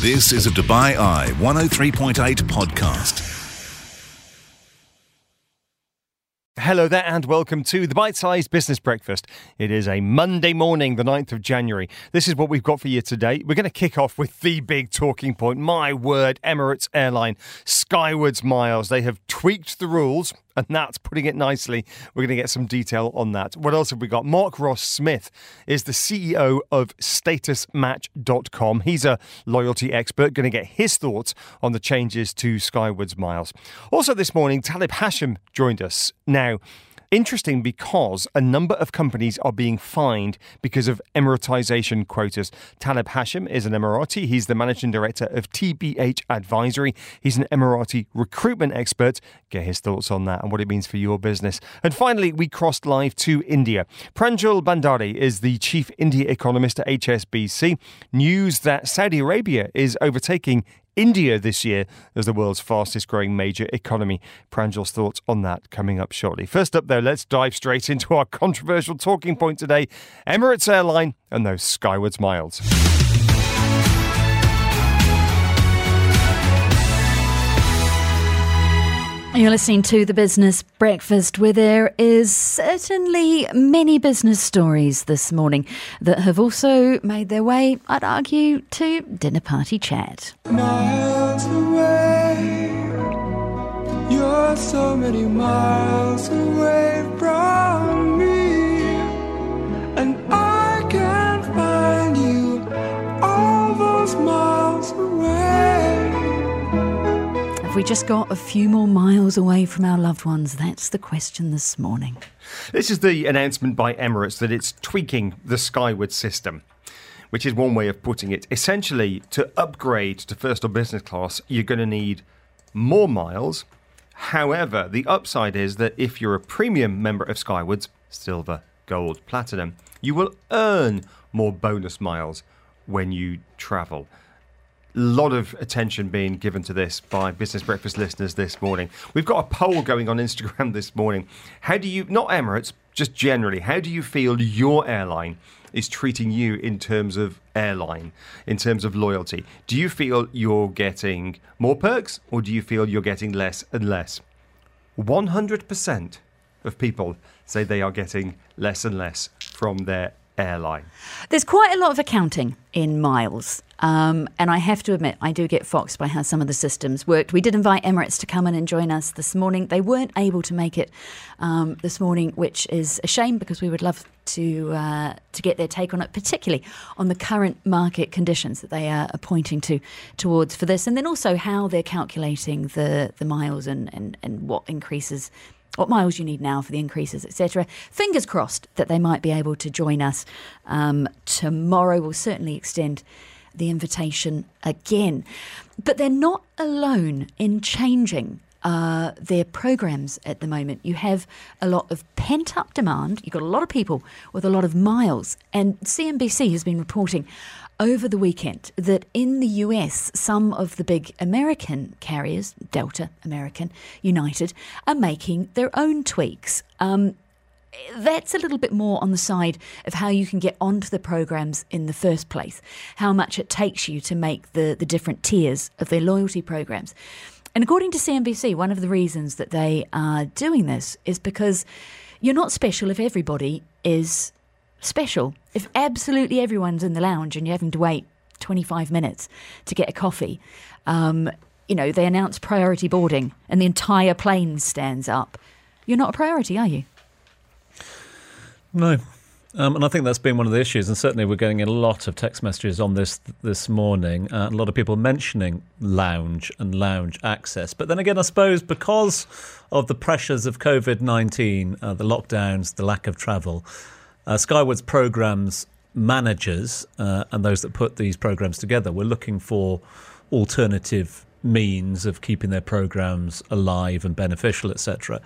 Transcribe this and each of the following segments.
This is a Dubai Eye 103.8 podcast. Hello there, and welcome to the Bite Sized Business Breakfast. It is a Monday morning, the 9th of January. This is what we've got for you today. We're going to kick off with the big talking point. My word, Emirates Airline, Skywards Miles. They have tweaked the rules, and that's putting it nicely. We're going to get some detail on that. What else have we got? Mark Ross Smith is the CEO of StatusMatch.com. He's a loyalty expert, going to get his thoughts on the changes to Skywards Miles. Also, this morning, Talib Hashim joined us. Now, Interesting because a number of companies are being fined because of Emiratization quotas. Talib Hashim is an Emirati. He's the managing director of TBH Advisory. He's an Emirati recruitment expert. Get his thoughts on that and what it means for your business. And finally, we crossed live to India. Pranjul Bhandari is the chief India economist at HSBC. News that Saudi Arabia is overtaking India this year as the world's fastest growing major economy. Pranjul's thoughts on that coming up shortly. First up, though, let's dive straight into our controversial talking point today Emirates Airline and those Skywards Miles. You're listening to the Business Breakfast, where there is certainly many business stories this morning that have also made their way, I'd argue, to dinner party chat. Miles away, you're so many miles away from me, and I can't find you all those miles away. We just got a few more miles away from our loved ones? That's the question this morning. This is the announcement by Emirates that it's tweaking the Skyward system, which is one way of putting it. Essentially, to upgrade to first or business class, you're going to need more miles. However, the upside is that if you're a premium member of Skywards, silver, gold, platinum, you will earn more bonus miles when you travel lot of attention being given to this by Business Breakfast listeners this morning. We've got a poll going on Instagram this morning. How do you, not Emirates, just generally, how do you feel your airline is treating you in terms of airline, in terms of loyalty? Do you feel you're getting more perks or do you feel you're getting less and less? 100% of people say they are getting less and less from their airline. There's quite a lot of accounting in miles. Um, and I have to admit, I do get foxed by how some of the systems worked. We did invite Emirates to come in and join us this morning. They weren't able to make it um, this morning, which is a shame because we would love to uh, to get their take on it, particularly on the current market conditions that they are pointing to towards for this, and then also how they're calculating the the miles and, and, and what increases what miles you need now for the increases, etc. Fingers crossed that they might be able to join us um, tomorrow. We'll certainly extend the invitation again. But they're not alone in changing uh, their programs at the moment. You have a lot of pent up demand. You've got a lot of people with a lot of miles. And CNBC has been reporting over the weekend that in the US, some of the big American carriers, Delta, American, United, are making their own tweaks. Um, that's a little bit more on the side of how you can get onto the programs in the first place, how much it takes you to make the, the different tiers of their loyalty programs. And according to CNBC, one of the reasons that they are doing this is because you're not special if everybody is special. If absolutely everyone's in the lounge and you're having to wait 25 minutes to get a coffee, um, you know, they announce priority boarding and the entire plane stands up. You're not a priority, are you? No. Um, and I think that's been one of the issues, and certainly we're getting a lot of text messages on this this morning. Uh, a lot of people mentioning lounge and lounge access, but then again, I suppose because of the pressures of COVID nineteen, uh, the lockdowns, the lack of travel, uh, Skyward's programs managers uh, and those that put these programs together were looking for alternative means of keeping their programs alive and beneficial, etc.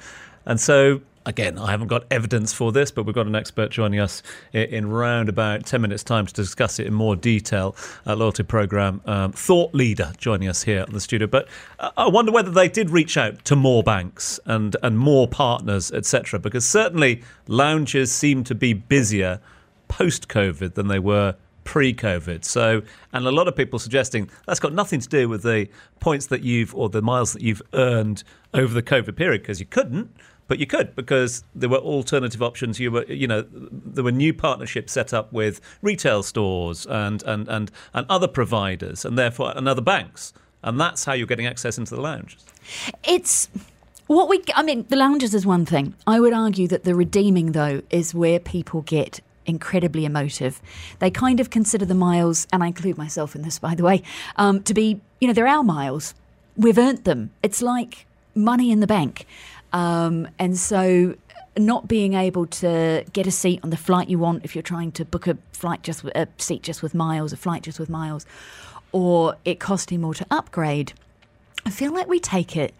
And so Again, I haven't got evidence for this, but we've got an expert joining us in round about 10 minutes' time to discuss it in more detail. Loyalty program um, thought leader joining us here in the studio. But uh, I wonder whether they did reach out to more banks and, and more partners, etc., because certainly lounges seem to be busier post COVID than they were pre-COVID. So, and a lot of people suggesting that's got nothing to do with the points that you've or the miles that you've earned over the COVID period because you couldn't. But you could because there were alternative options. You were, you know, there were new partnerships set up with retail stores and and and, and other providers, and therefore and other banks, and that's how you're getting access into the lounges. It's what we. I mean, the lounges is one thing. I would argue that the redeeming, though, is where people get incredibly emotive. They kind of consider the miles, and I include myself in this, by the way, um, to be, you know, they're our miles. We've earned them. It's like money in the bank. Um, and so not being able to get a seat on the flight you want if you're trying to book a flight just a seat just with miles, a flight just with miles, or it costing more to upgrade, I feel like we take it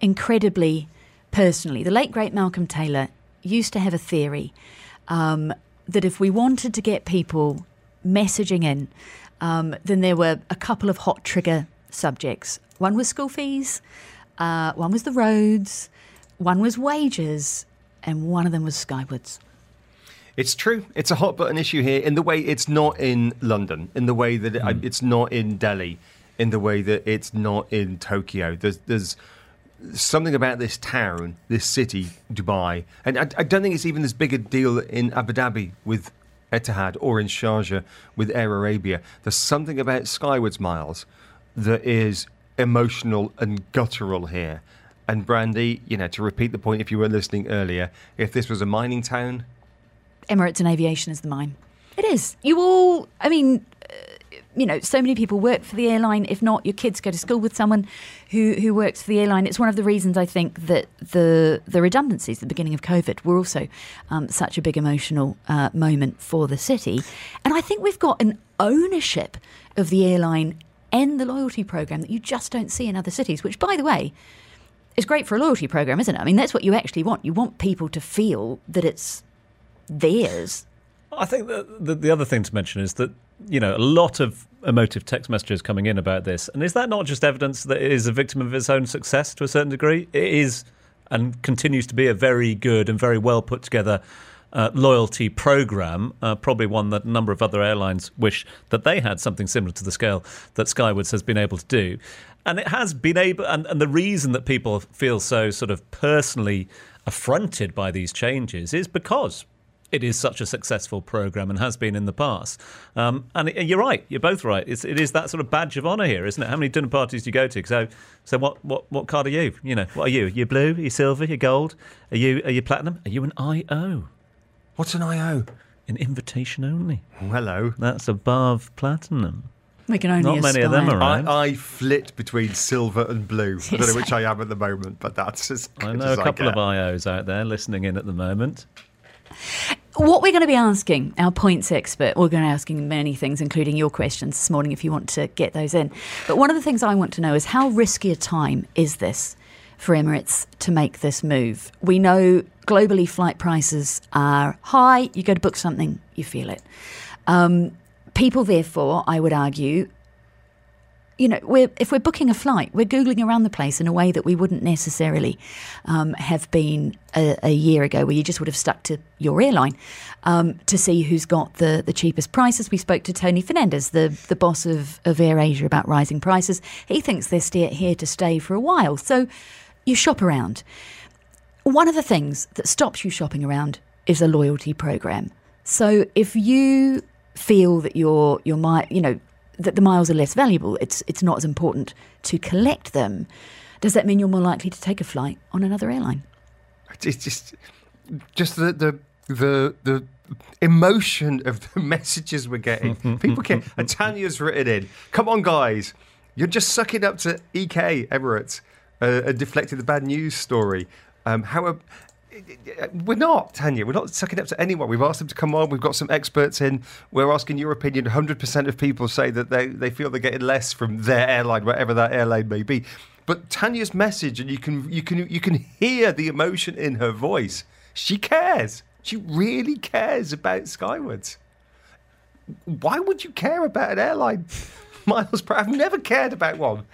incredibly personally. The late great Malcolm Taylor used to have a theory um, that if we wanted to get people messaging in, um, then there were a couple of hot trigger subjects. One was school fees, uh, one was the roads, one was wages, and one of them was Skywards. It's true. It's a hot button issue here in the way it's not in London, in the way that it, Hmm. it's not in Delhi, in the way that it's not in Tokyo. There's, there's something about this town, this city, Dubai, and I, I don't think it's even this big a deal in Abu Dhabi with Etihad or in Sharjah with Air Arabia. There's something about Skywards Miles that is emotional and guttural here. And Brandy, you know, to repeat the point, if you were listening earlier, if this was a mining town, Emirates and aviation is the mine. It is. You all, I mean, uh, you know, so many people work for the airline. If not, your kids go to school with someone who, who works for the airline. It's one of the reasons I think that the the redundancies the beginning of COVID were also um, such a big emotional uh, moment for the city. And I think we've got an ownership of the airline and the loyalty program that you just don't see in other cities. Which, by the way, is great for a loyalty program, isn't it? I mean, that's what you actually want. You want people to feel that it's theirs. I think that the, the other thing to mention is that you know a lot of emotive text messages coming in about this, and is that not just evidence that it is a victim of its own success to a certain degree? It is and continues to be a very good and very well put together uh, loyalty program. Uh, probably one that a number of other airlines wish that they had something similar to the scale that Skywards has been able to do, and it has been able. And, and the reason that people feel so sort of personally affronted by these changes is because it is such a successful program and has been in the past. Um, and you're right, you're both right. It's, it is that sort of badge of honour here, isn't it? How many dinner parties do you go to? So, so what, what, what card are you? You know, what are you? Are you blue? Are you silver? Are you gold? Are you, are you platinum? Are you an IO? What's an IO? An invitation only. Hello. That's above platinum. We can only Not many of them are around. I, I flit between silver and blue. I don't know which I am at the moment, but that's as I know as a couple of. IOs out there listening in at the moment. What we're going to be asking our points expert, we're going to be asking many things, including your questions this morning, if you want to get those in. But one of the things I want to know is how risky a time is this for Emirates to make this move? We know globally flight prices are high. You go to book something, you feel it. Um, people, therefore, I would argue, you know, we're, if we're booking a flight, we're Googling around the place in a way that we wouldn't necessarily um, have been a, a year ago, where you just would have stuck to your airline um, to see who's got the, the cheapest prices. We spoke to Tony Fernandes, the, the boss of, of AirAsia, about rising prices. He thinks they're here to stay for a while. So you shop around. One of the things that stops you shopping around is a loyalty program. So if you feel that your your mi- you know that the miles are less valuable, it's it's not as important to collect them. Does that mean you're more likely to take a flight on another airline? It's just, just the the the the emotion of the messages we're getting. People care. And Tanya's written in. Come on, guys, you're just sucking up to EK Emirates uh, and deflecting the bad news story. Um, how? we're not, Tanya. We're not sucking up to anyone. We've asked them to come on. We've got some experts in. We're asking your opinion. 100% of people say that they, they feel they're getting less from their airline, whatever that airline may be. But Tanya's message, and you can you can you can hear the emotion in her voice. She cares. She really cares about Skywards. Why would you care about an airline miles per? I've never cared about one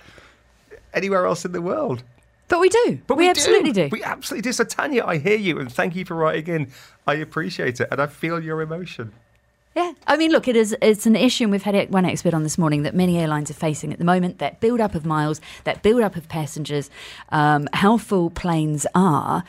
anywhere else in the world. But we do. But we, we, absolutely do. We absolutely do. So, Tanya, I hear you and thank you for writing in. I appreciate it and I feel your emotion. Yeah, I mean, look, it is it's an issue, and we've had one expert on this morning that many airlines are facing at the moment. That build up of miles, that build up of passengers, um, how full planes are,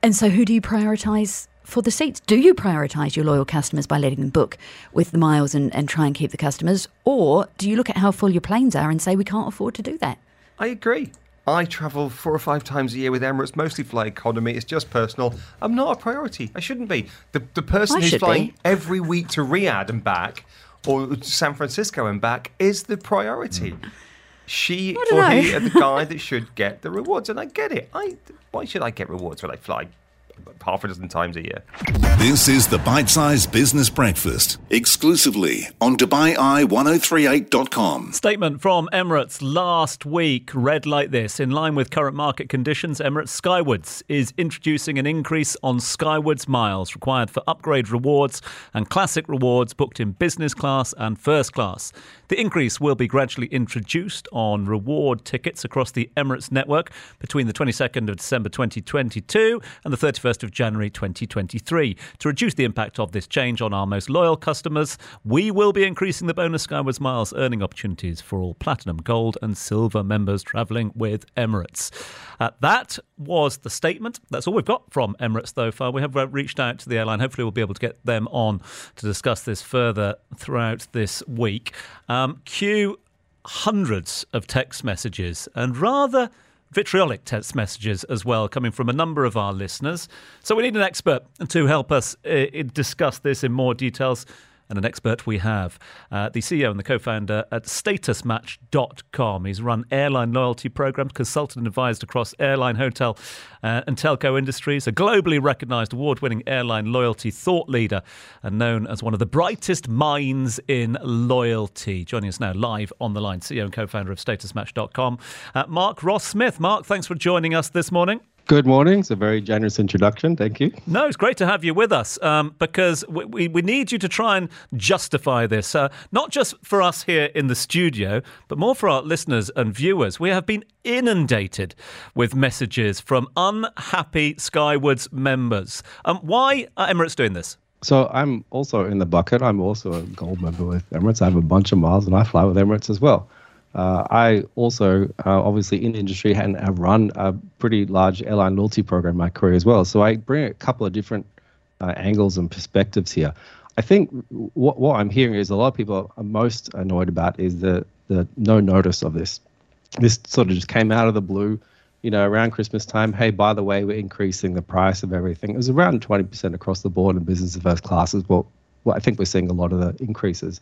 and so who do you prioritise for the seats? Do you prioritise your loyal customers by letting them book with the miles and, and try and keep the customers, or do you look at how full your planes are and say we can't afford to do that? I agree. I travel four or five times a year with Emirates, mostly fly economy. It's just personal. I'm not a priority. I shouldn't be. The, the person I who's flying be. every week to Riyadh and back or San Francisco and back is the priority. Hmm. She or know. he are the guy that should get the rewards. And I get it. I Why should I get rewards when I fly half a dozen times a year? This is the Bite Size Business Breakfast, exclusively on DubaiEye1038.com. Statement from Emirates last week read like this In line with current market conditions, Emirates Skywards is introducing an increase on Skywards miles required for upgrade rewards and classic rewards booked in business class and first class. The increase will be gradually introduced on reward tickets across the Emirates network between the 22nd of December 2022 and the 31st of January 2023. To reduce the impact of this change on our most loyal customers, we will be increasing the bonus Skywards miles earning opportunities for all platinum, gold, and silver members travelling with Emirates. Uh, that was the statement. That's all we've got from Emirates so far. We have uh, reached out to the airline. Hopefully, we'll be able to get them on to discuss this further throughout this week. Um, cue hundreds of text messages and rather vitriolic text messages as well coming from a number of our listeners. So we need an expert to help us uh, discuss this in more details. And an expert we have, uh, the CEO and the co founder at statusmatch.com. He's run airline loyalty programs, consulted and advised across airline, hotel, uh, and telco industries, a globally recognized award winning airline loyalty thought leader, and known as one of the brightest minds in loyalty. Joining us now live on the line, CEO and co founder of statusmatch.com, uh, Mark Ross Smith. Mark, thanks for joining us this morning. Good morning. It's a very generous introduction. Thank you. No, it's great to have you with us um, because we, we, we need you to try and justify this, uh, not just for us here in the studio, but more for our listeners and viewers. We have been inundated with messages from unhappy Skywards members. Um, why are Emirates doing this? So I'm also in the bucket. I'm also a gold member with Emirates. I have a bunch of miles and I fly with Emirates as well. Uh, I also, uh, obviously, in industry and have run a pretty large airline loyalty program in my career as well. So I bring a couple of different uh, angles and perspectives here. I think what, what I'm hearing is a lot of people are most annoyed about is the, the no notice of this. This sort of just came out of the blue, you know, around Christmas time. Hey, by the way, we're increasing the price of everything. It was around 20% across the board in business and first classes. Well, well, I think we're seeing a lot of the increases.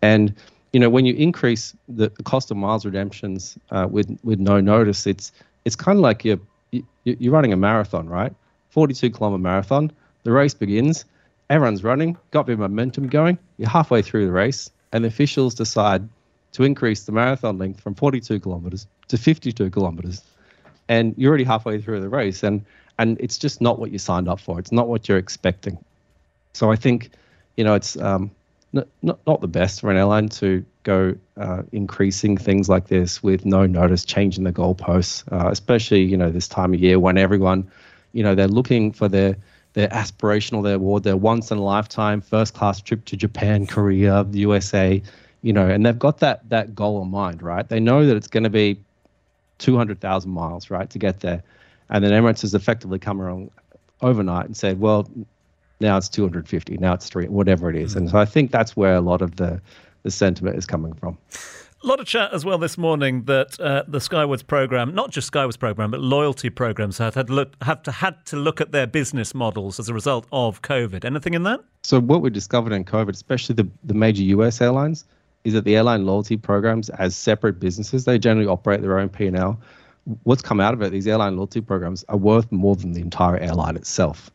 And you know, when you increase the cost of miles redemptions uh, with with no notice, it's it's kind of like you're you, you're running a marathon, right? 42 kilometer marathon. The race begins. Everyone's running, got of momentum going. You're halfway through the race, and the officials decide to increase the marathon length from 42 kilometers to 52 kilometers, and you're already halfway through the race, and and it's just not what you signed up for. It's not what you're expecting. So I think, you know, it's um, not, not, not the best for an airline to go uh, increasing things like this with no notice, changing the goalposts, uh, especially you know this time of year when everyone, you know, they're looking for their their aspirational, their award, their once in a lifetime first class trip to Japan, Korea, the USA, you know, and they've got that that goal in mind, right? They know that it's going to be two hundred thousand miles, right, to get there, and then Emirates has effectively come along overnight and said, well, now it's 250 now it's three whatever it is. and so i think that's where a lot of the the sentiment is coming from A lot of chat as well this morning that uh, the Skywards program, not just Skywards program, but loyalty programs have had to look have to had to look at their business models as a result of COVID. Anything in that? so what we discovered in covid especially the, the major us airlines is that the airline loyalty programs as separate businesses they generally operate their own p&l what's come out of it these airline loyalty programs are worth more than the entire airline itself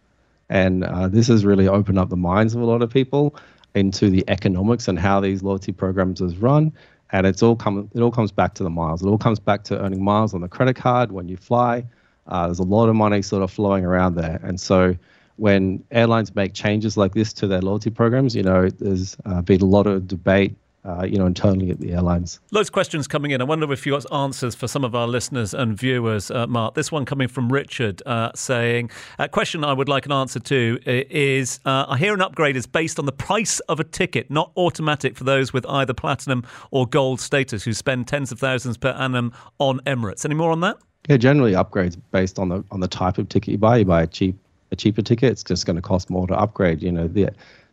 and uh, this has really opened up the minds of a lot of people into the economics and how these loyalty programs is run. And it's all come it all comes back to the miles. It all comes back to earning miles on the credit card when you fly. Uh, there's a lot of money sort of flowing around there. And so when airlines make changes like this to their loyalty programs, you know, there's uh, been a lot of debate uh, you know, internally at the airlines. Loads of questions coming in. I wonder if you've got answers for some of our listeners and viewers, uh, Mark. This one coming from Richard uh, saying, A question I would like an answer to is uh, I hear an upgrade is based on the price of a ticket, not automatic for those with either platinum or gold status who spend tens of thousands per annum on Emirates. Any more on that? Yeah, generally upgrades based on the on the type of ticket you buy. You buy a cheap a cheaper ticket, it's just going to cost more to upgrade. You know, the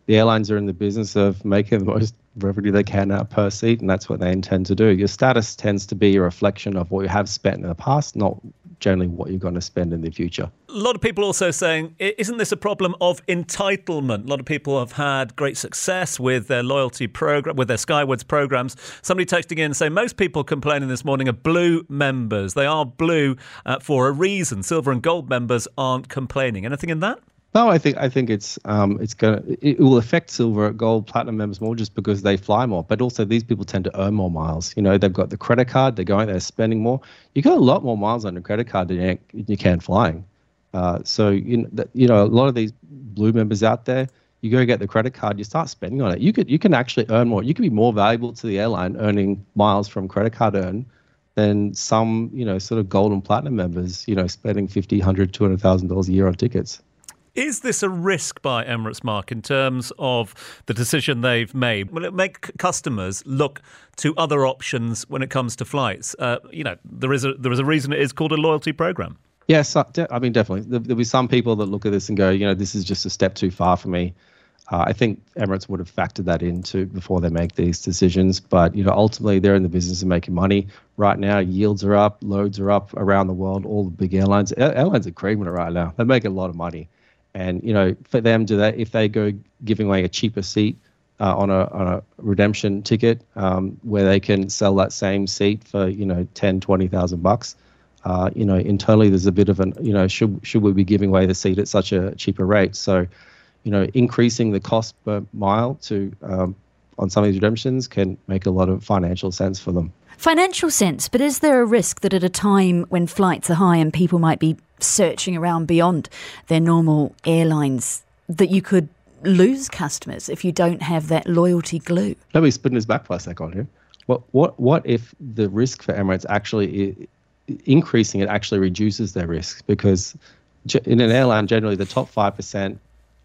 the airlines are in the business of making the most revenue they can out per seat, and that's what they intend to do. Your status tends to be a reflection of what you have spent in the past, not generally what you're going to spend in the future. A lot of people also saying, isn't this a problem of entitlement? A lot of people have had great success with their loyalty program, with their Skywards programs. Somebody texting in saying most people complaining this morning are blue members. They are blue uh, for a reason. Silver and gold members aren't complaining. Anything in that? No, I think I think it's um, it's gonna it will affect silver, gold, platinum members more just because they fly more. But also these people tend to earn more miles. You know, they've got the credit card, they're going, they're spending more. You got a lot more miles on your credit card than you, can flying. Uh, so you know, you know, a lot of these blue members out there, you go get the credit card, you start spending on it. You could you can actually earn more. You could be more valuable to the airline earning miles from credit card earn than some you know sort of gold and platinum members. You know, spending fifty, hundred, two hundred thousand dollars a year on tickets. Is this a risk by Emirates, Mark, in terms of the decision they've made? Will it make customers look to other options when it comes to flights? Uh, you know, there is a there is a reason it is called a loyalty program. Yes, I mean definitely. There'll be some people that look at this and go, you know, this is just a step too far for me. Uh, I think Emirates would have factored that into before they make these decisions. But you know, ultimately, they're in the business of making money. Right now, yields are up, loads are up around the world. All the big airlines, airlines are creaming it right now. They make a lot of money. And you know, for them, do they if they go giving away a cheaper seat uh, on a on a redemption ticket um, where they can sell that same seat for you know ten twenty thousand bucks, uh, you know, internally there's a bit of an you know should should we be giving away the seat at such a cheaper rate? So, you know, increasing the cost per mile to um, on some of these redemptions can make a lot of financial sense for them. Financial sense, but is there a risk that at a time when flights are high and people might be searching around beyond their normal airlines that you could lose customers if you don't have that loyalty glue? Let me spin this back for a second here. What what what if the risk for Emirates actually increasing it actually reduces their risk because in an airline generally the top five percent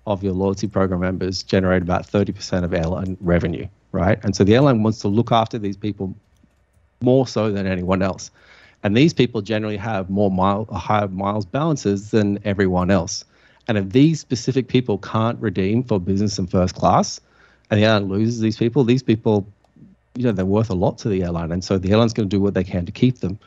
of your loyalty program members generate about 30% of airline revenue, right? And so the airline wants to look after these people more so than anyone else. And these people generally have more mile, higher miles balances than everyone else. And if these specific people can't redeem for business and first class, and the airline loses these people, these people, you know, they're worth a lot to the airline. And so the airline's going to do what they can to keep them.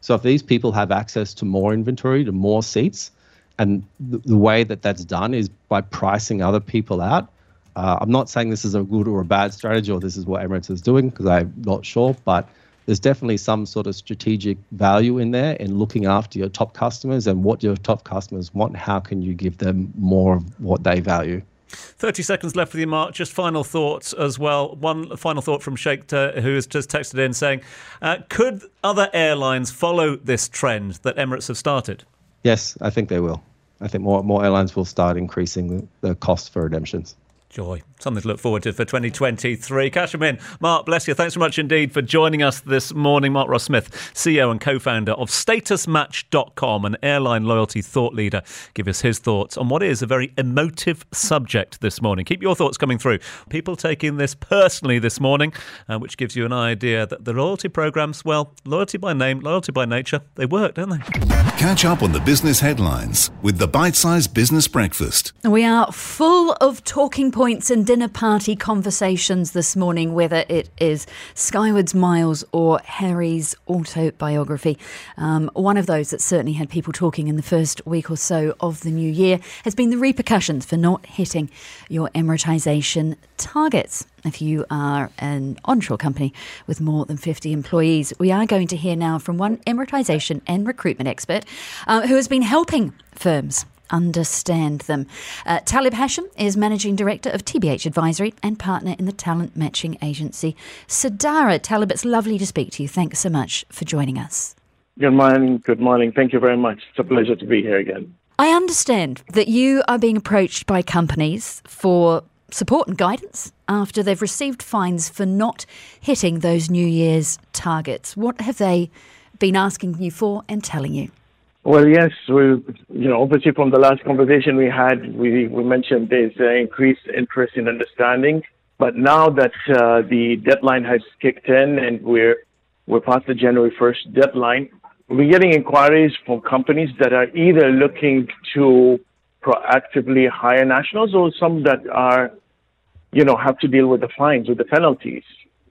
So if these people have access to more inventory, to more seats, and the, the way that that's done is by pricing other people out. Uh, I'm not saying this is a good or a bad strategy or this is what Emirates is doing because I'm not sure, but there's definitely some sort of strategic value in there in looking after your top customers and what your top customers want. How can you give them more of what they value? 30 seconds left with you, Mark. Just final thoughts as well. One final thought from Sheikh, who has just texted in saying, uh, Could other airlines follow this trend that Emirates have started? Yes, I think they will. I think more, more airlines will start increasing the, the cost for redemptions. Joy. Something to look forward to for 2023. Cash them in. Mark, bless you. Thanks so much indeed for joining us this morning. Mark Ross Smith, CEO and co founder of StatusMatch.com, an airline loyalty thought leader, give us his thoughts on what is a very emotive subject this morning. Keep your thoughts coming through. People taking this personally this morning, uh, which gives you an idea that the loyalty programs, well, loyalty by name, loyalty by nature, they work, don't they? Catch up on the business headlines with the bite sized Business Breakfast. We are full of talking points and dinner party conversations this morning, whether it is Skywards Miles or Harry's autobiography. Um, one of those that certainly had people talking in the first week or so of the new year has been the repercussions for not hitting your Emiratisation targets. If you are an onshore company with more than 50 employees, we are going to hear now from one Emiratisation and recruitment expert uh, who has been helping firms understand them. Uh, Talib Hashim is Managing Director of TBH Advisory and partner in the talent matching agency Sadara. Talib, it's lovely to speak to you. Thanks so much for joining us. Good morning. Good morning. Thank you very much. It's a pleasure to be here again. I understand that you are being approached by companies for support and guidance after they've received fines for not hitting those New Year's targets. What have they been asking you for and telling you? Well, yes, we, you know, obviously from the last conversation we had, we, we mentioned there's uh, increased interest in understanding. But now that uh, the deadline has kicked in and we're we're past the January 1st deadline, we're getting inquiries from companies that are either looking to proactively hire nationals or some that are, you know, have to deal with the fines, with the penalties,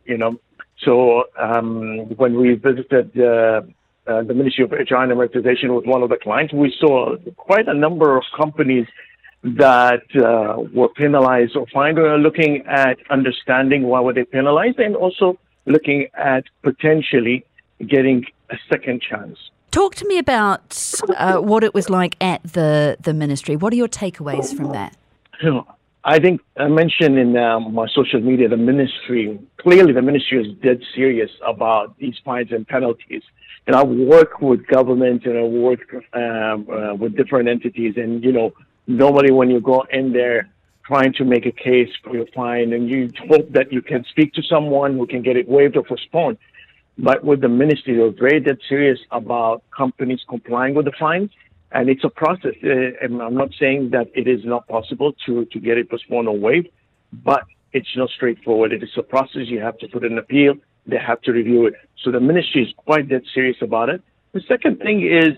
you know. So um, when we visited uh, uh, the Ministry of HR and Emiratisation with one of the clients, we saw quite a number of companies that uh, were penalized or fined. We are looking at understanding why were they penalized and also looking at potentially getting a second chance. Talk to me about uh, what it was like at the, the ministry. What are your takeaways from that? You know, I think I mentioned in um, my social media the ministry, clearly the ministry is dead serious about these fines and penalties. And I work with government and I work um, uh, with different entities. And, you know, normally when you go in there trying to make a case for your fine and you hope that you can speak to someone who can get it waived or postponed. But with the ministry, they're very dead serious about companies complying with the fines. And it's a process. Uh, and I'm not saying that it is not possible to, to get it postponed or waived, but it's not straightforward. It is a process. You have to put an appeal. They have to review it. So the ministry is quite that serious about it. The second thing is,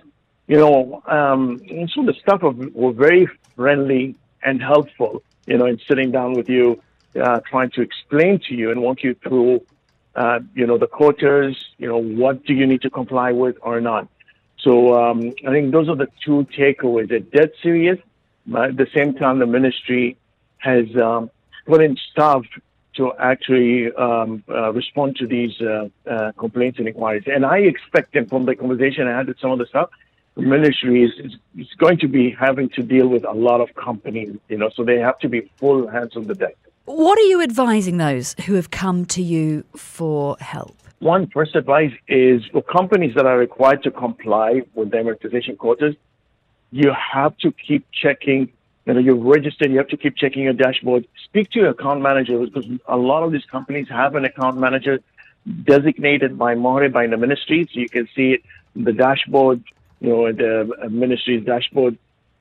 you know, um, some of the staff were very friendly and helpful, you know, in sitting down with you, uh, trying to explain to you and walk you through, uh, you know, the quotas, you know, what do you need to comply with or not. So um, I think those are the two takeaways. They're dead serious, but at the same time, the ministry has um, put in staff to actually um, uh, respond to these uh, uh, complaints and inquiries. And I expect them from the conversation I had with some of the staff, the ministry is, is, is going to be having to deal with a lot of companies, you know, so they have to be full hands on the deck. What are you advising those who have come to you for help? One first advice is for companies that are required to comply with the Emiratisation quotas, you have to keep checking. You know, you're registered. You have to keep checking your dashboard. Speak to your account manager because a lot of these companies have an account manager designated by MOHRE by the ministry, so you can see the dashboard. You know, the ministry's dashboard,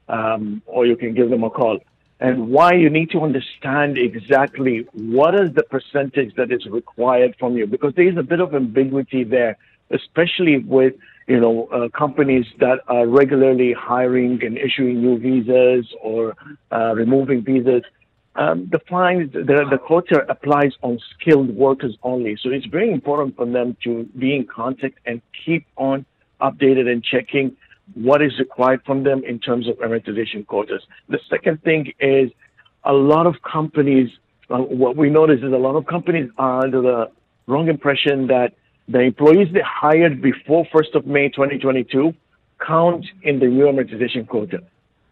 um, or you can give them a call and why you need to understand exactly what is the percentage that is required from you because there is a bit of ambiguity there especially with you know uh, companies that are regularly hiring and issuing new visas or uh, removing visas. Um, the fine the, the quota applies on skilled workers only so it's very important for them to be in contact and keep on updated and checking what is required from them in terms of Emiratisation quotas. The second thing is a lot of companies, uh, what we notice is a lot of companies are under the wrong impression that the employees they hired before 1st of May 2022 count in the new Emiratisation quota.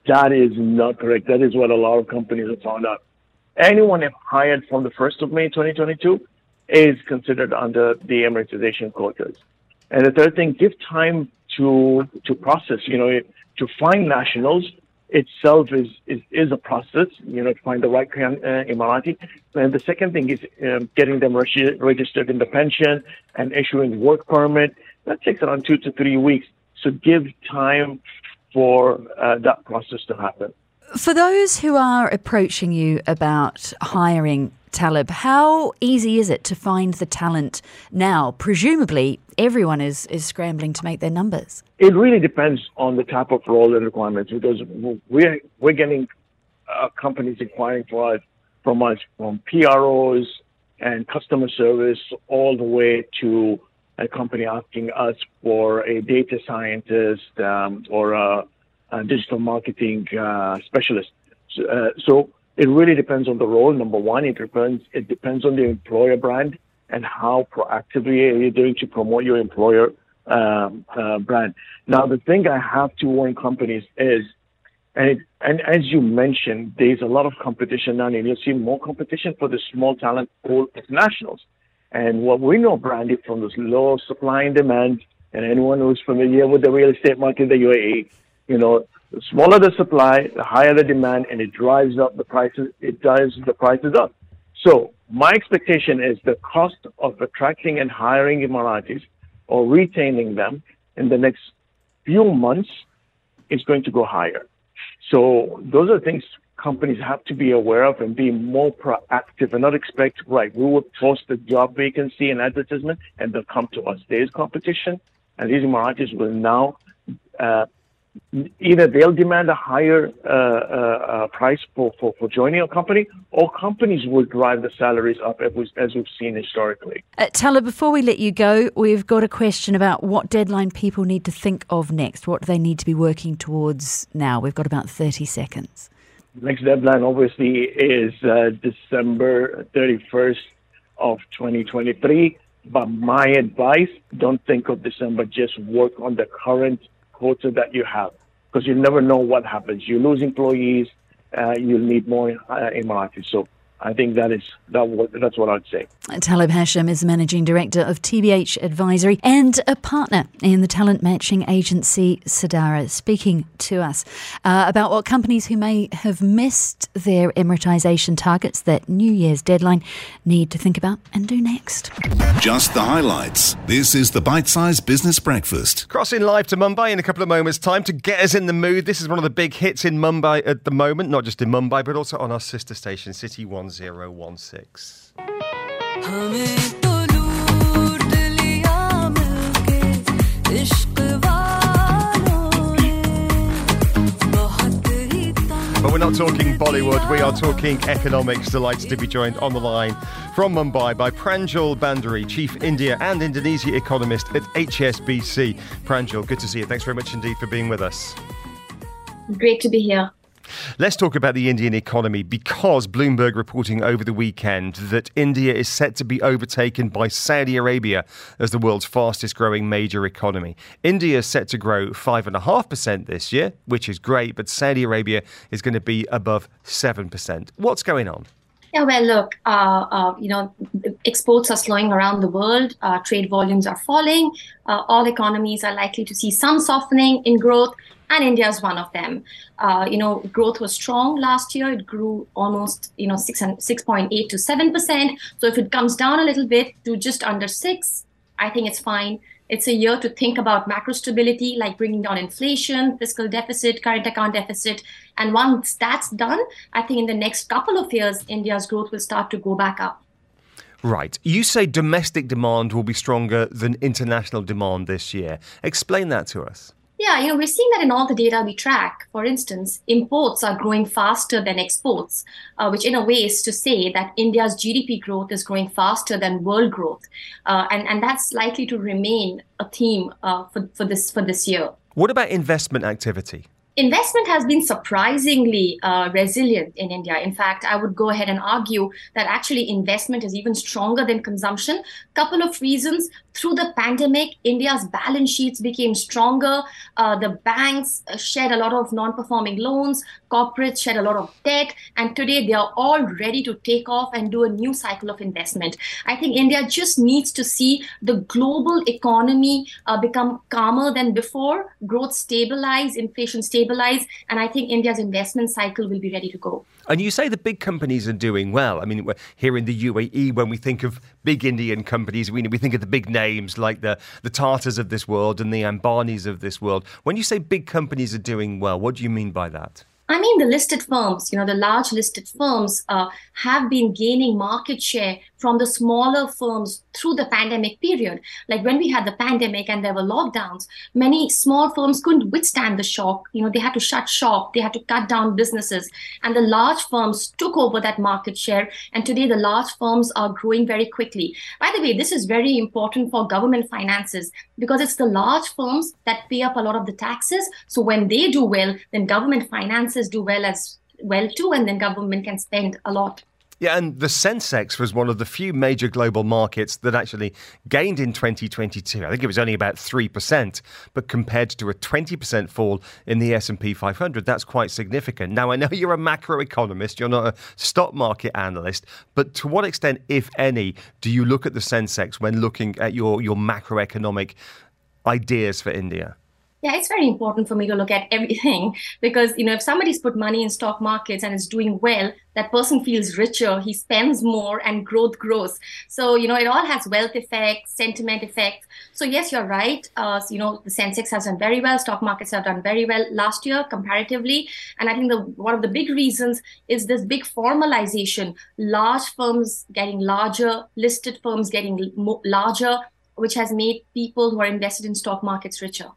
That is not correct. That is what a lot of companies have found out. Anyone hired from the 1st of May 2022 is considered under the Emiratisation quotas. And the third thing, give time to to process. You know, to find nationals itself is, is, is a process, you know, to find the right uh, Emirati. And the second thing is um, getting them regi- registered in the pension and issuing work permit. That takes around two to three weeks. So give time for uh, that process to happen. For those who are approaching you about hiring Talib, how easy is it to find the talent now? Presumably, everyone is, is scrambling to make their numbers. It really depends on the type of role and requirements because we're, we're getting uh, companies inquiring for us, from us from PROs and customer service all the way to a company asking us for a data scientist um, or a, a, digital marketing uh, specialist. So, uh, so it really depends on the role. Number one, it depends. It depends on the employer brand and how proactively are you doing to promote your employer um, uh, brand. Now, the thing I have to warn companies is, and it, and as you mentioned, there's a lot of competition now, and you'll see more competition for the small talent pool of nationals. And what we know, Brandy, from this low supply and demand, and anyone who's familiar with the real estate market in the UAE, you know, the smaller the supply, the higher the demand, and it drives up the prices. It drives the prices up. So my expectation is the cost of attracting and hiring Emiratis or retaining them in the next few months is going to go higher. So those are things companies have to be aware of and be more proactive and not expect, right, we will post a job vacancy and advertisement and they'll come to us. There is competition and these Emiratis will now uh, either they'll demand a higher uh, uh, uh, price for, for, for joining a company, or companies will drive the salaries up as, we, as we've seen historically. Uh, Talib, before we let you go, we've got a question about what deadline people need to think of next. What do they need to be working towards now? We've got about 30 seconds. Next deadline, obviously, is uh, December 31st of 2023. But my advice, don't think of December, just work on the current quota that you have because you never know what happens. You lose employees, uh, you'll need more uh, Emiratis. So I think that is that. That's what I'd say. Talib Hashim is managing director of TBH Advisory and a partner in the talent matching agency Sadara, speaking to us uh, about what companies who may have missed their Emiratization targets, that New Year's deadline, need to think about and do next. Just the highlights. This is the bite-sized Business Breakfast. Crossing live to Mumbai in a couple of moments' time to get us in the mood. This is one of the big hits in Mumbai at the moment, not just in Mumbai, but also on our sister station, City One 1016. But we're not talking Bollywood, we are talking economics. Delighted to be joined on the line from Mumbai by Pranjul Bhandari, Chief India and Indonesia Economist at HSBC. Pranjul, good to see you. Thanks very much indeed for being with us. Great to be here. Let's talk about the Indian economy because Bloomberg reporting over the weekend that India is set to be overtaken by Saudi Arabia as the world's fastest growing major economy. India is set to grow 5.5% this year, which is great, but Saudi Arabia is going to be above 7%. What's going on? Yeah, well, look, uh, uh, you know, exports are slowing around the world. Uh, trade volumes are falling. Uh, all economies are likely to see some softening in growth and India is one of them. Uh, you know, growth was strong last year. It grew almost, you know, six and six point eight to seven percent. So if it comes down a little bit to just under six, I think it's fine. It's a year to think about macro stability, like bringing down inflation, fiscal deficit, current account deficit. And once that's done, I think in the next couple of years, India's growth will start to go back up. Right. You say domestic demand will be stronger than international demand this year. Explain that to us. Yeah, you know, we're seeing that in all the data we track. For instance, imports are growing faster than exports, uh, which in a way is to say that India's GDP growth is growing faster than world growth, uh, and and that's likely to remain a theme uh, for for this for this year. What about investment activity? Investment has been surprisingly uh, resilient in India. In fact, I would go ahead and argue that actually investment is even stronger than consumption. Couple of reasons. Through the pandemic, India's balance sheets became stronger. Uh, the banks shed a lot of non-performing loans. Corporates shed a lot of debt, and today they are all ready to take off and do a new cycle of investment. I think India just needs to see the global economy uh, become calmer than before, growth stabilize, inflation stabilize stabilize. And I think India's investment cycle will be ready to go. And you say the big companies are doing well. I mean, here in the UAE, when we think of big Indian companies, we, we think of the big names like the, the Tatas of this world and the Ambanis of this world. When you say big companies are doing well, what do you mean by that? I mean, the listed firms, you know, the large listed firms uh, have been gaining market share from the smaller firms through the pandemic period. Like when we had the pandemic and there were lockdowns, many small firms couldn't withstand the shock. You know, they had to shut shop, they had to cut down businesses, and the large firms took over that market share. And today, the large firms are growing very quickly. By the way, this is very important for government finances because it's the large firms that pay up a lot of the taxes. So when they do well, then government finances do well as well too, and then government can spend a lot. Yeah, and the Sensex was one of the few major global markets that actually gained in 2022. I think it was only about 3%, but compared to a 20% fall in the S&P 500, that's quite significant. Now, I know you're a macroeconomist, you're not a stock market analyst, but to what extent, if any, do you look at the Sensex when looking at your, your macroeconomic ideas for India? Yeah, it's very important for me to look at everything because you know if somebody's put money in stock markets and is doing well, that person feels richer, he spends more, and growth grows. So you know it all has wealth effects, sentiment effects. So yes, you're right. Uh, you know the Sensex has done very well, stock markets have done very well last year comparatively, and I think the one of the big reasons is this big formalization, large firms getting larger, listed firms getting larger which has made people who are invested in stock markets richer.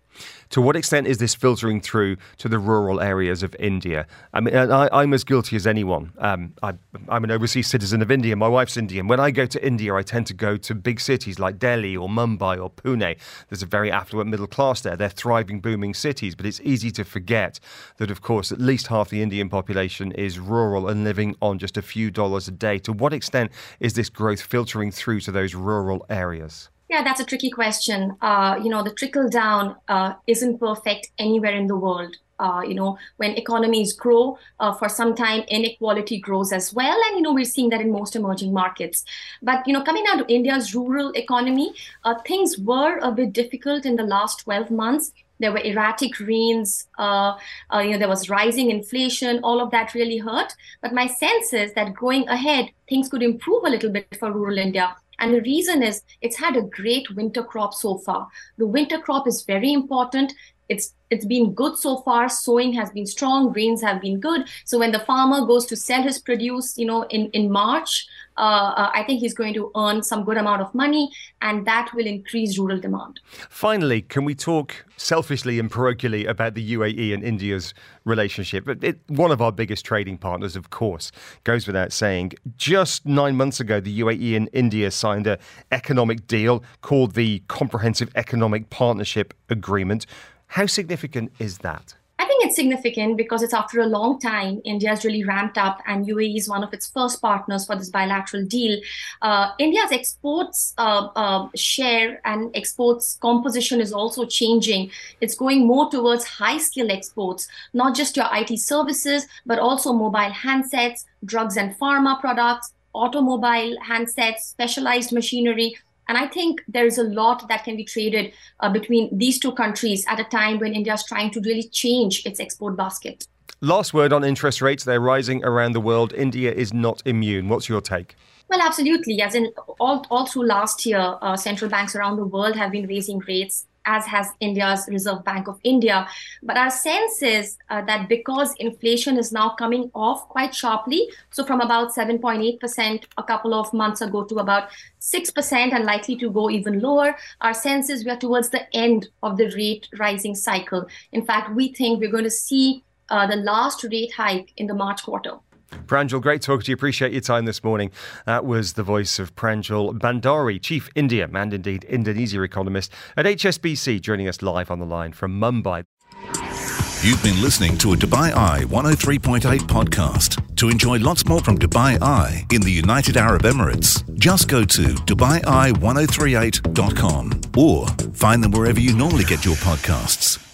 To what extent is this filtering through to the rural areas of India? I mean, I, am as guilty as anyone. Um, I, I'm an overseas citizen of India. My wife's Indian. When I go to India, I tend to go to big cities like Delhi or Mumbai or Pune. There's a very affluent middle class there. They're thriving, booming cities. But it's easy to forget that, of course, at least half the Indian population is rural and living on just a few dollars a day. To what extent is this growth filtering through to those rural areas? Yeah, that's a tricky question. Uh, you know, the trickle down uh, isn't perfect anywhere in the world. Uh, you know, when economies grow, uh, for some time inequality grows as well, and you know we're seeing that in most emerging markets. But you know, coming out of India's rural economy, uh, things were a bit difficult in the last 12 months. There were erratic rains. Uh, you know, there was rising inflation. All of that really hurt. But my sense is that going ahead, things could improve a little bit for rural India and the reason is it's had a great winter crop so far. The winter crop is very important. It's it's been good so far. Sowing has been strong. Rains have been good. So when the farmer goes to sell his produce, you know, in in March, uh, uh, I think he's going to earn some good amount of money, and that will increase rural demand. Finally, can we talk selfishly and parochially about the UAE and India's relationship? It, one of our biggest trading partners, of course, goes without saying. Just nine months ago, the UAE and India signed an economic deal called the Comprehensive Economic Partnership Agreement. How significant is that? I think it's significant because it's after a long time. India has really ramped up, and UAE is one of its first partners for this bilateral deal. Uh, India's exports uh, uh, share and exports composition is also changing. It's going more towards high skill exports, not just your IT services, but also mobile handsets, drugs and pharma products, automobile handsets, specialized machinery. And I think there's a lot that can be traded uh, between these two countries at a time when India is trying to really change its export basket. Last word on interest rates. They're rising around the world. India is not immune. What's your take? Well, absolutely. As in all, all through last year, uh, central banks around the world have been raising rates as has India's Reserve Bank of India. But our sense is uh, that because inflation is now coming off quite sharply, so from about 7.8% a couple of months ago to about 6% and likely to go even lower, our sense is we are towards the end of the rate rising cycle. In fact, we think we're going to see uh, the last rate hike in the March quarter. Pranjul, great talking to you. Appreciate your time this morning. That was the voice of Pranjul Bhandari, Chief India and indeed Indonesia economist at HSBC, joining us live on the line from Mumbai. You've been listening to a Dubai Eye 103.8 podcast. To enjoy lots more from Dubai Eye in the United Arab Emirates, just go to DubaiEye1038.com or find them wherever you normally get your podcasts.